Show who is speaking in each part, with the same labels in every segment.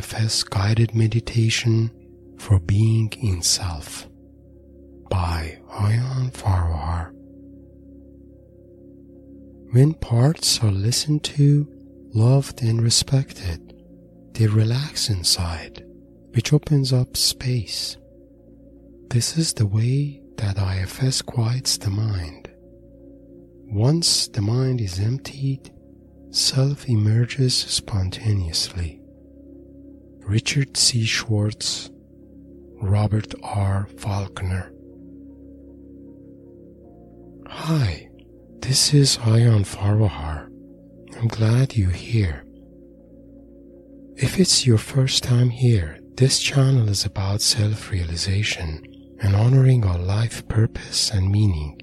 Speaker 1: IFS guided meditation for being in self by Ayan Farwar. When parts are listened to, loved, and respected, they relax inside, which opens up space. This is the way that IFS quiets the mind. Once the mind is emptied, self emerges spontaneously. Richard C. Schwartz, Robert R. Falconer. Hi, this is Ayan Farwahar. I'm glad you're here. If it's your first time here, this channel is about self realization and honoring our life purpose and meaning.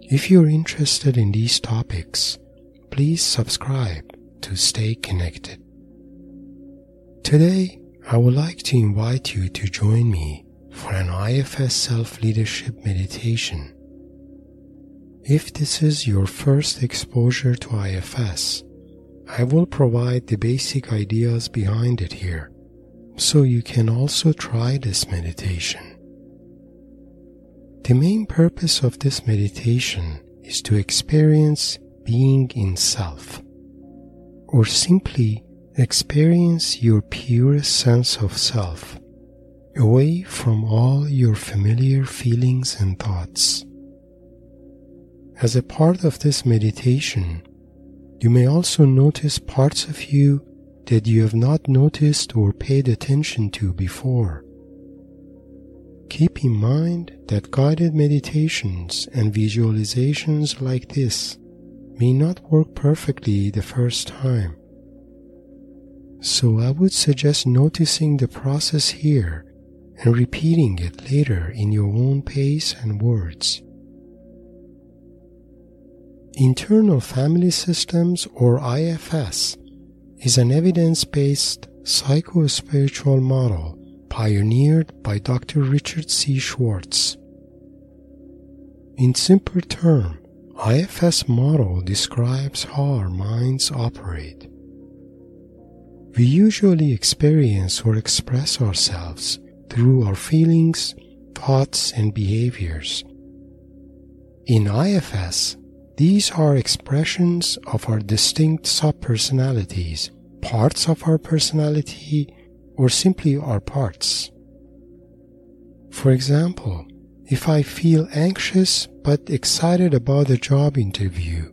Speaker 1: If you're interested in these topics, please subscribe to stay connected. Today, I would like to invite you to join me for an IFS self leadership meditation. If this is your first exposure to IFS, I will provide the basic ideas behind it here, so you can also try this meditation. The main purpose of this meditation is to experience being in self, or simply experience your purest sense of self, away from all your familiar feelings and thoughts. As a part of this meditation, you may also notice parts of you that you have not noticed or paid attention to before. Keep in mind that guided meditations and visualizations like this may not work perfectly the first time. So I would suggest noticing the process here and repeating it later in your own pace and words. Internal Family Systems or IFS is an evidence based psycho-spiritual model pioneered by Dr. Richard C. Schwartz. In simple terms, IFS model describes how our minds operate. We usually experience or express ourselves through our feelings, thoughts, and behaviors. In IFS, these are expressions of our distinct subpersonalities, parts of our personality or simply our parts. For example, if I feel anxious but excited about a job interview,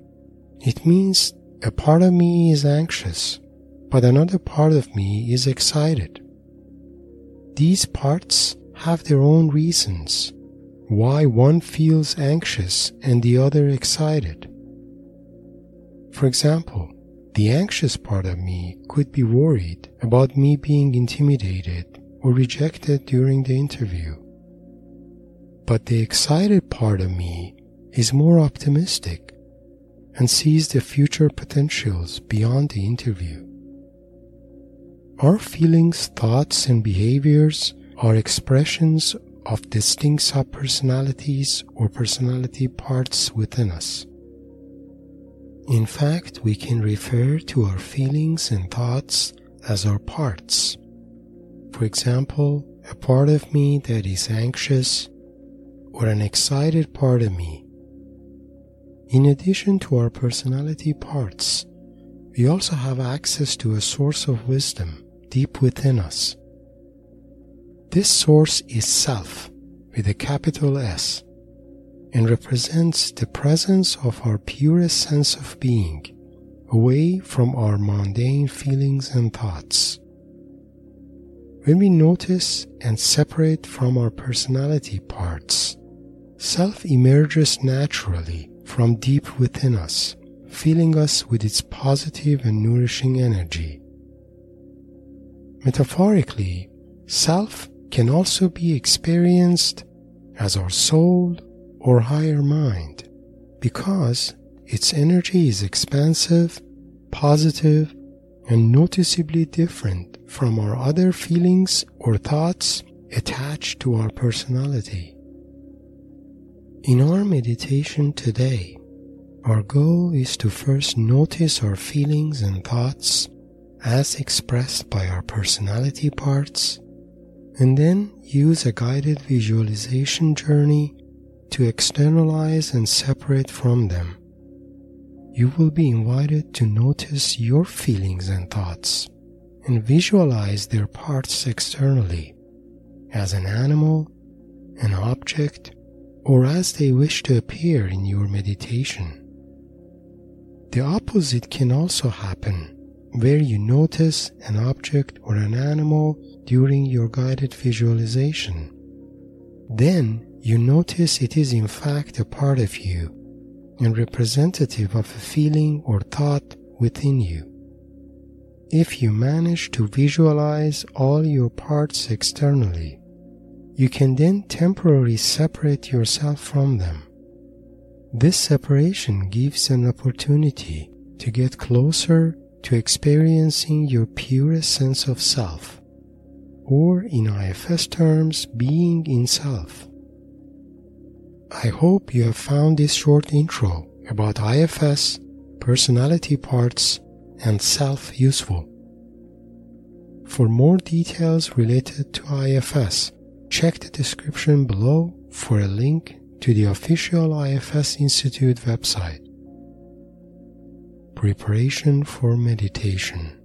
Speaker 1: it means a part of me is anxious, but another part of me is excited. These parts have their own reasons why one feels anxious and the other excited. For example, the anxious part of me could be worried about me being intimidated or rejected during the interview. But the excited part of me is more optimistic and sees the future potentials beyond the interview. Our feelings, thoughts, and behaviors are expressions of distinct subpersonalities or personality parts within us. In fact, we can refer to our feelings and thoughts as our parts. For example, a part of me that is anxious or an excited part of me. In addition to our personality parts, we also have access to a source of wisdom deep within us. This source is self with a capital S and represents the presence of our purest sense of being, away from our mundane feelings and thoughts. When we notice and separate from our personality parts, self emerges naturally from deep within us, filling us with its positive and nourishing energy. Metaphorically, self can also be experienced as our soul or higher mind because its energy is expansive, positive, and noticeably different from our other feelings or thoughts attached to our personality. In our meditation today, our goal is to first notice our feelings and thoughts as expressed by our personality parts, and then use a guided visualization journey to externalize and separate from them. You will be invited to notice your feelings and thoughts and visualize their parts externally as an animal, an object, or as they wish to appear in your meditation. The opposite can also happen where you notice an object or an animal during your guided visualization. Then you notice it is in fact a part of you and representative of a feeling or thought within you. If you manage to visualize all your parts externally, you can then temporarily separate yourself from them. This separation gives an opportunity to get closer to experiencing your purest sense of self, or in IFS terms, being in self. I hope you have found this short intro about IFS, personality parts, and self useful. For more details related to IFS, check the description below for a link to the official IFS Institute website. Preparation for meditation.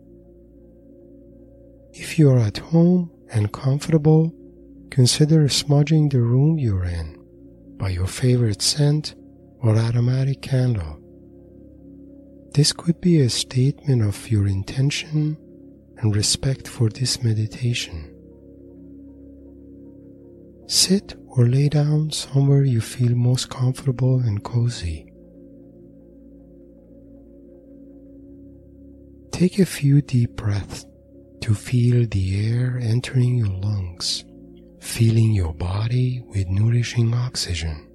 Speaker 1: If you are at home and comfortable, consider smudging the room you're in by your favorite scent or aromatic candle. This could be a statement of your intention and respect for this meditation. Sit or lay down somewhere you feel most comfortable and cozy. Take a few deep breaths to feel the air entering your lungs, filling your body with nourishing oxygen.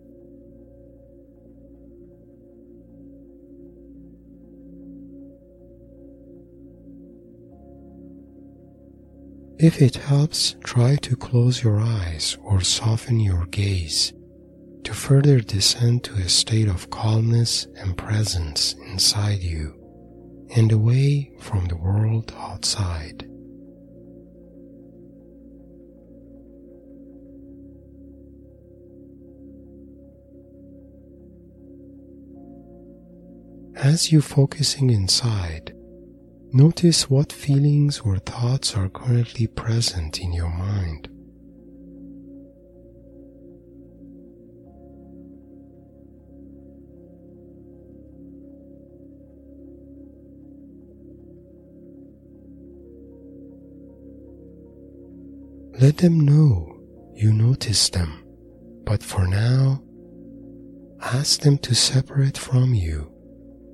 Speaker 1: If it helps, try to close your eyes or soften your gaze to further descend to a state of calmness and presence inside you and away from the world outside. As you focusing inside, Notice what feelings or thoughts are currently present in your mind. Let them know you notice them, but for now, ask them to separate from you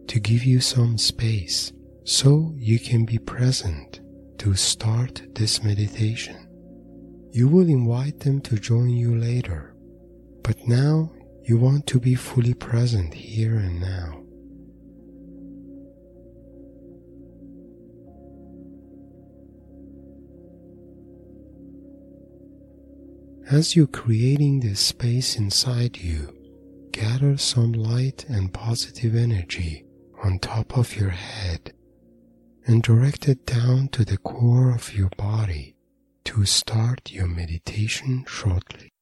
Speaker 1: to give you some space so you can be present to start this meditation. You will invite them to join you later, but now you want to be fully present here and now. As you're creating this space inside you, gather some light and positive energy on top of your head and direct it down to the core of your body to start your meditation shortly.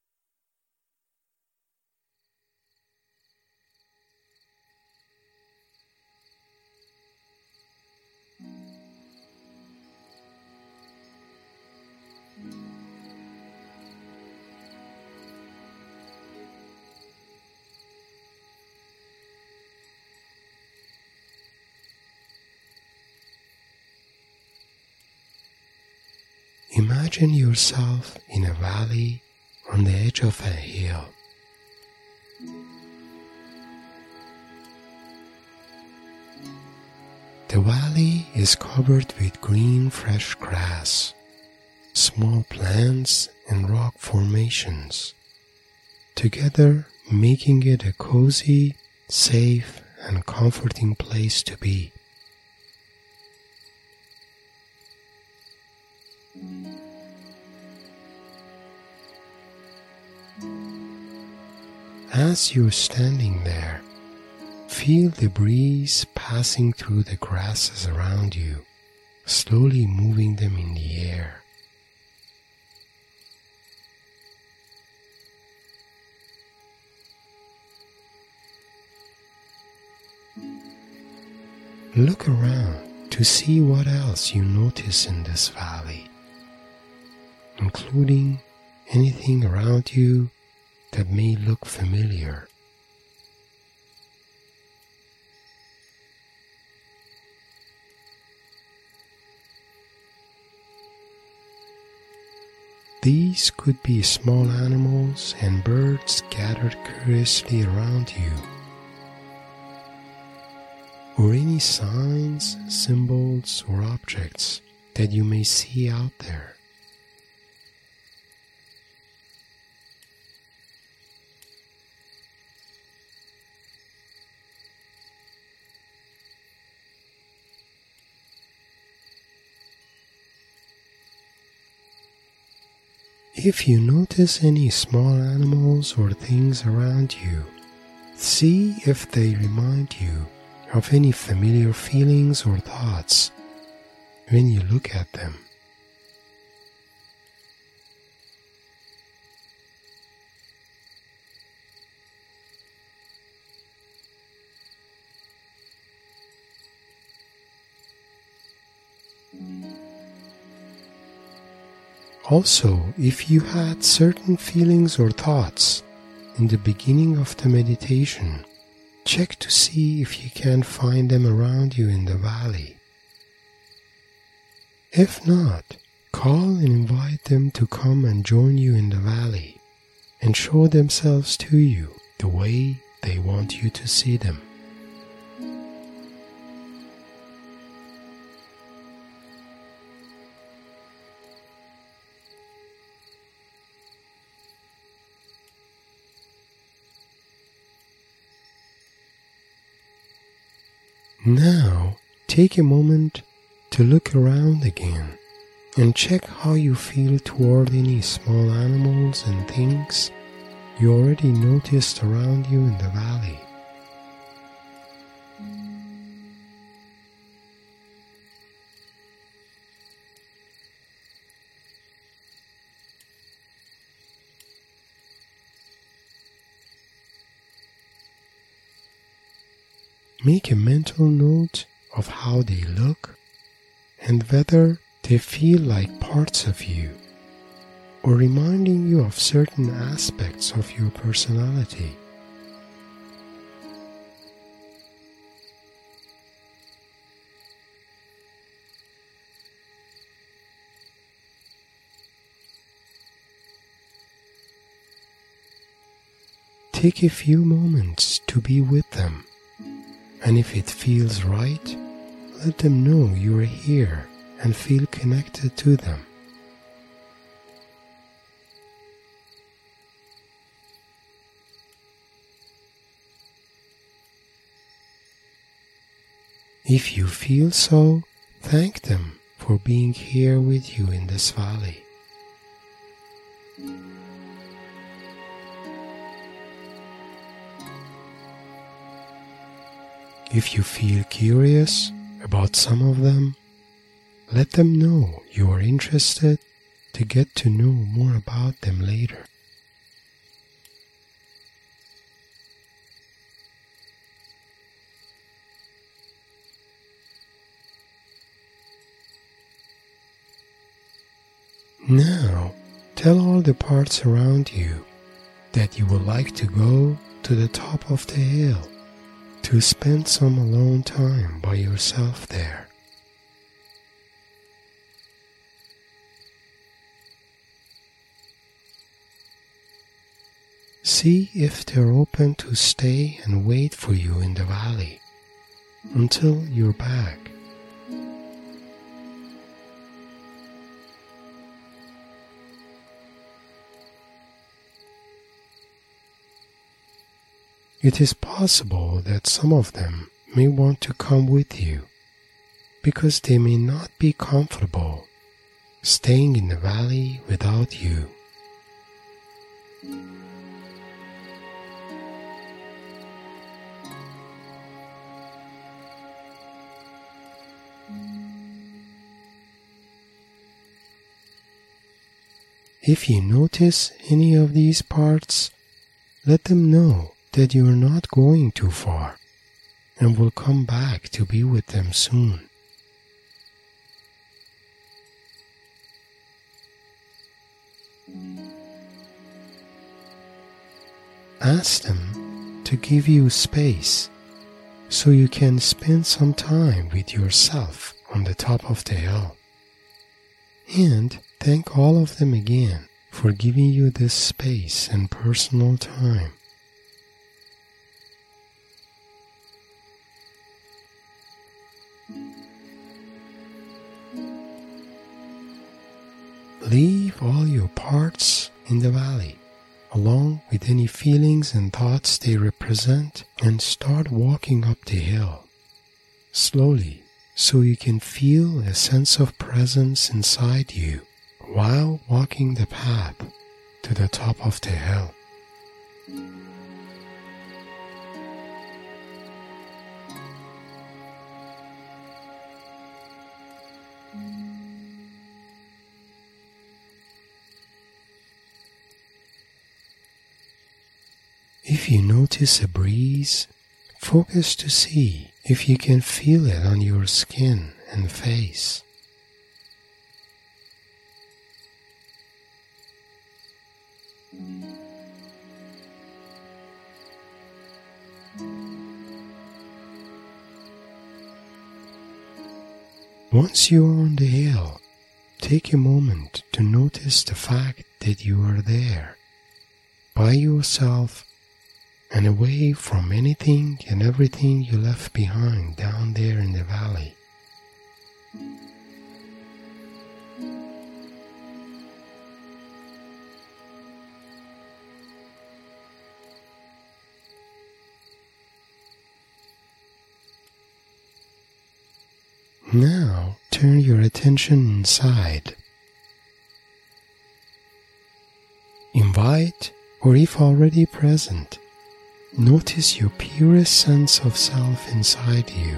Speaker 1: Imagine yourself in a valley on the edge of a hill. The valley is covered with green fresh grass, small plants and rock formations, together making it a cozy, safe and comforting place to be. As you're standing there, feel the breeze passing through the grasses around you, slowly moving them in the air. Look around to see what else you notice in this valley, including anything around you that may look familiar. These could be small animals and birds gathered curiously around you, or any signs, symbols, or objects that you may see out there. If you notice any small animals or things around you, see if they remind you of any familiar feelings or thoughts when you look at them. Also, if you had certain feelings or thoughts in the beginning of the meditation, check to see if you can find them around you in the valley. If not, call and invite them to come and join you in the valley and show themselves to you the way they want you to see them. Now, take a moment to look around again and check how you feel toward any small animals and things you already noticed around you in the valley. Make a mental note of how they look and whether they feel like parts of you or reminding you of certain aspects of your personality. Take a few moments to be with them and if it feels right, let them know you are here and feel connected to them. If you feel so, thank them for being here with you in this valley. If you feel curious about some of them, let them know you are interested to get to know more about them later. Now, tell all the parts around you that you would like to go to the top of the hill to spend some alone time by yourself there. See if they're open to stay and wait for you in the valley until you're back. It is possible that some of them may want to come with you because they may not be comfortable staying in the valley without you. If you notice any of these parts, let them know that you are not going too far and will come back to be with them soon. Ask them to give you space so you can spend some time with yourself on the top of the hill. And thank all of them again for giving you this space and personal time. Leave all your parts in the valley along with any feelings and thoughts they represent, and start walking up the hill slowly so you can feel a sense of presence inside you while walking the path to the top of the hill. You notice a breeze, focus to see if you can feel it on your skin and face. Once you are on the hill, take a moment to notice the fact that you are there by yourself and away from anything and everything you left behind down there in the valley. Now turn your attention inside. Invite, or if already present, Notice your purest sense of self inside you.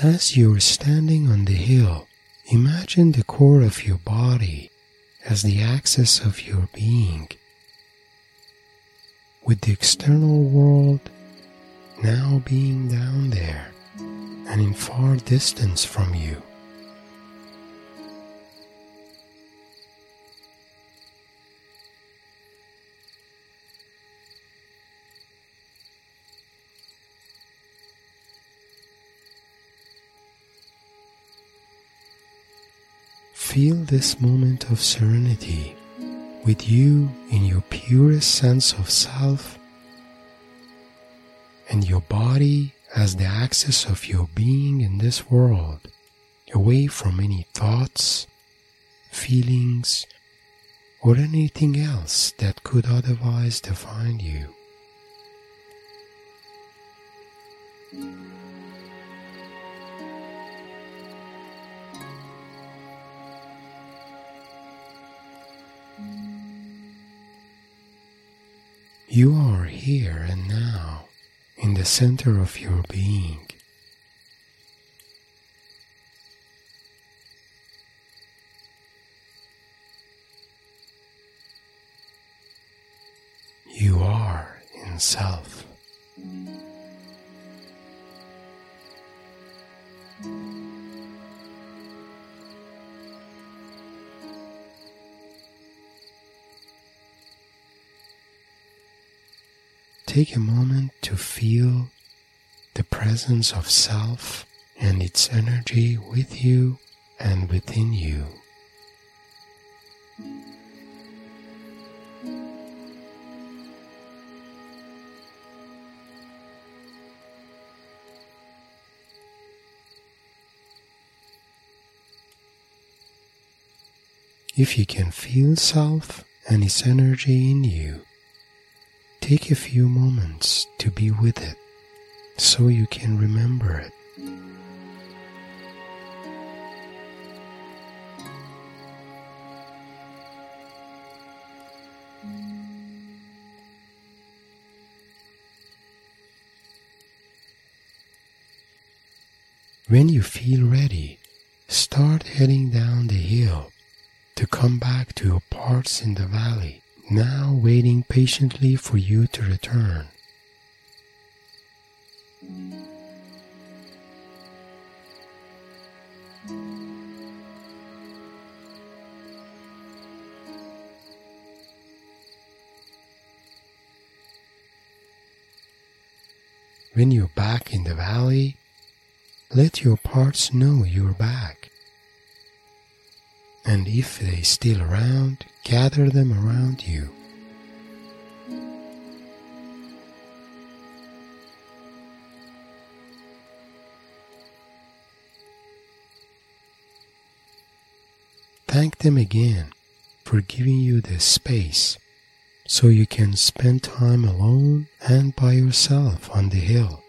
Speaker 1: As you are standing on the hill, imagine the core of your body as the axis of your being, with the external world now being down there and in far distance from you. Feel this moment of serenity with you in your purest sense of self and your body as the axis of your being in this world, away from any thoughts, feelings, or anything else that could otherwise define you. You are here and now in the center of your being. You are in self. Take a moment to feel the presence of self and its energy with you and within you. If you can feel self and its energy in you, Take a few moments to be with it so you can remember it. When you feel ready, start heading down the hill to come back to your parts in the valley, now waiting patiently for you to return. When you're back in the valley, let your parts know you're back. And if they still around, gather them around you. Thank them again for giving you this space so you can spend time alone and by yourself on the hill.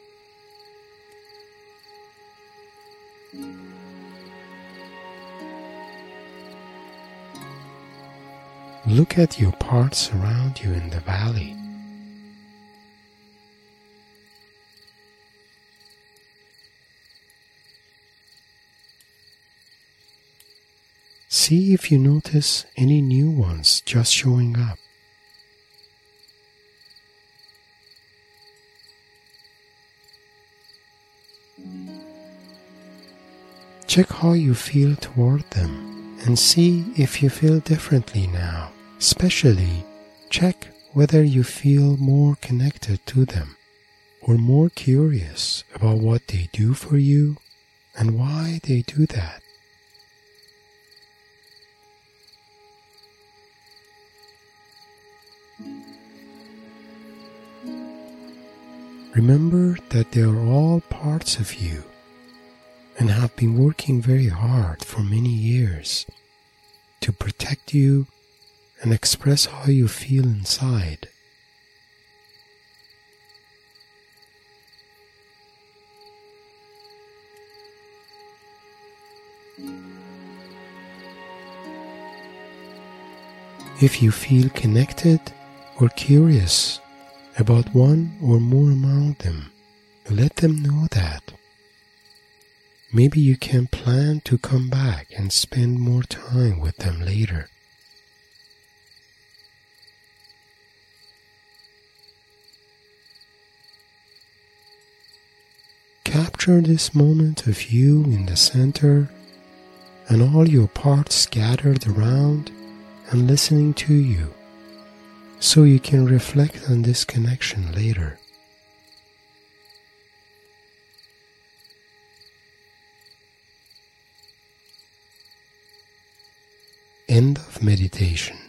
Speaker 1: Look at your parts around you in the valley. See if you notice any new ones just showing up. Check how you feel toward them and see if you feel differently now. Especially, check whether you feel more connected to them or more curious about what they do for you and why they do that. Remember that they are all parts of you and have been working very hard for many years to protect you and express how you feel inside. If you feel connected or curious about one or more among them, let them know that. Maybe you can plan to come back and spend more time with them later. Capture this moment of you in the center and all your parts scattered around and listening to you so you can reflect on this connection later. End of meditation.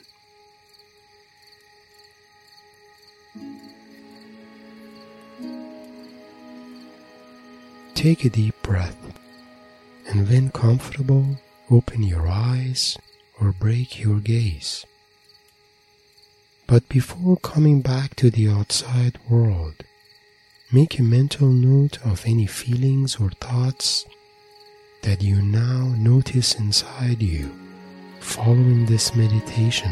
Speaker 1: Take a deep breath and when comfortable, open your eyes or break your gaze. But before coming back to the outside world, make a mental note of any feelings or thoughts that you now notice inside you following this meditation.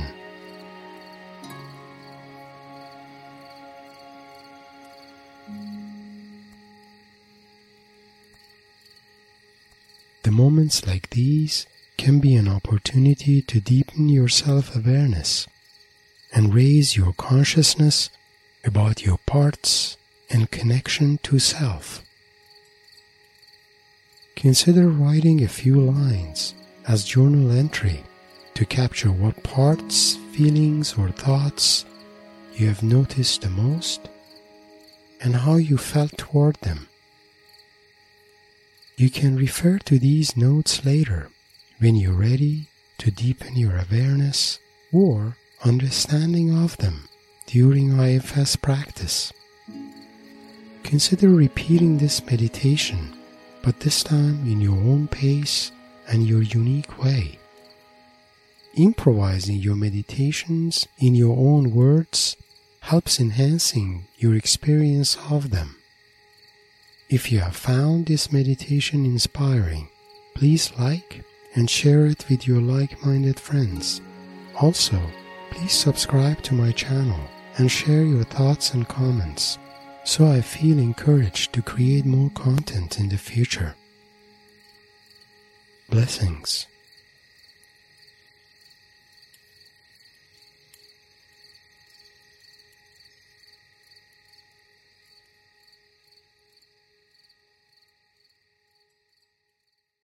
Speaker 1: Moments like these can be an opportunity to deepen your self awareness and raise your consciousness about your parts and connection to self. Consider writing a few lines as journal entry to capture what parts, feelings, or thoughts you have noticed the most and how you felt toward them. You can refer to these notes later when you're ready to deepen your awareness or understanding of them during IFS practice. Consider repeating this meditation, but this time in your own pace and your unique way. Improvising your meditations in your own words helps enhancing your experience of them. If you have found this meditation inspiring, please like and share it with your like minded friends. Also, Please subscribe to my channel and share your thoughts and comments so I feel encouraged to create more content in the future. Blessings.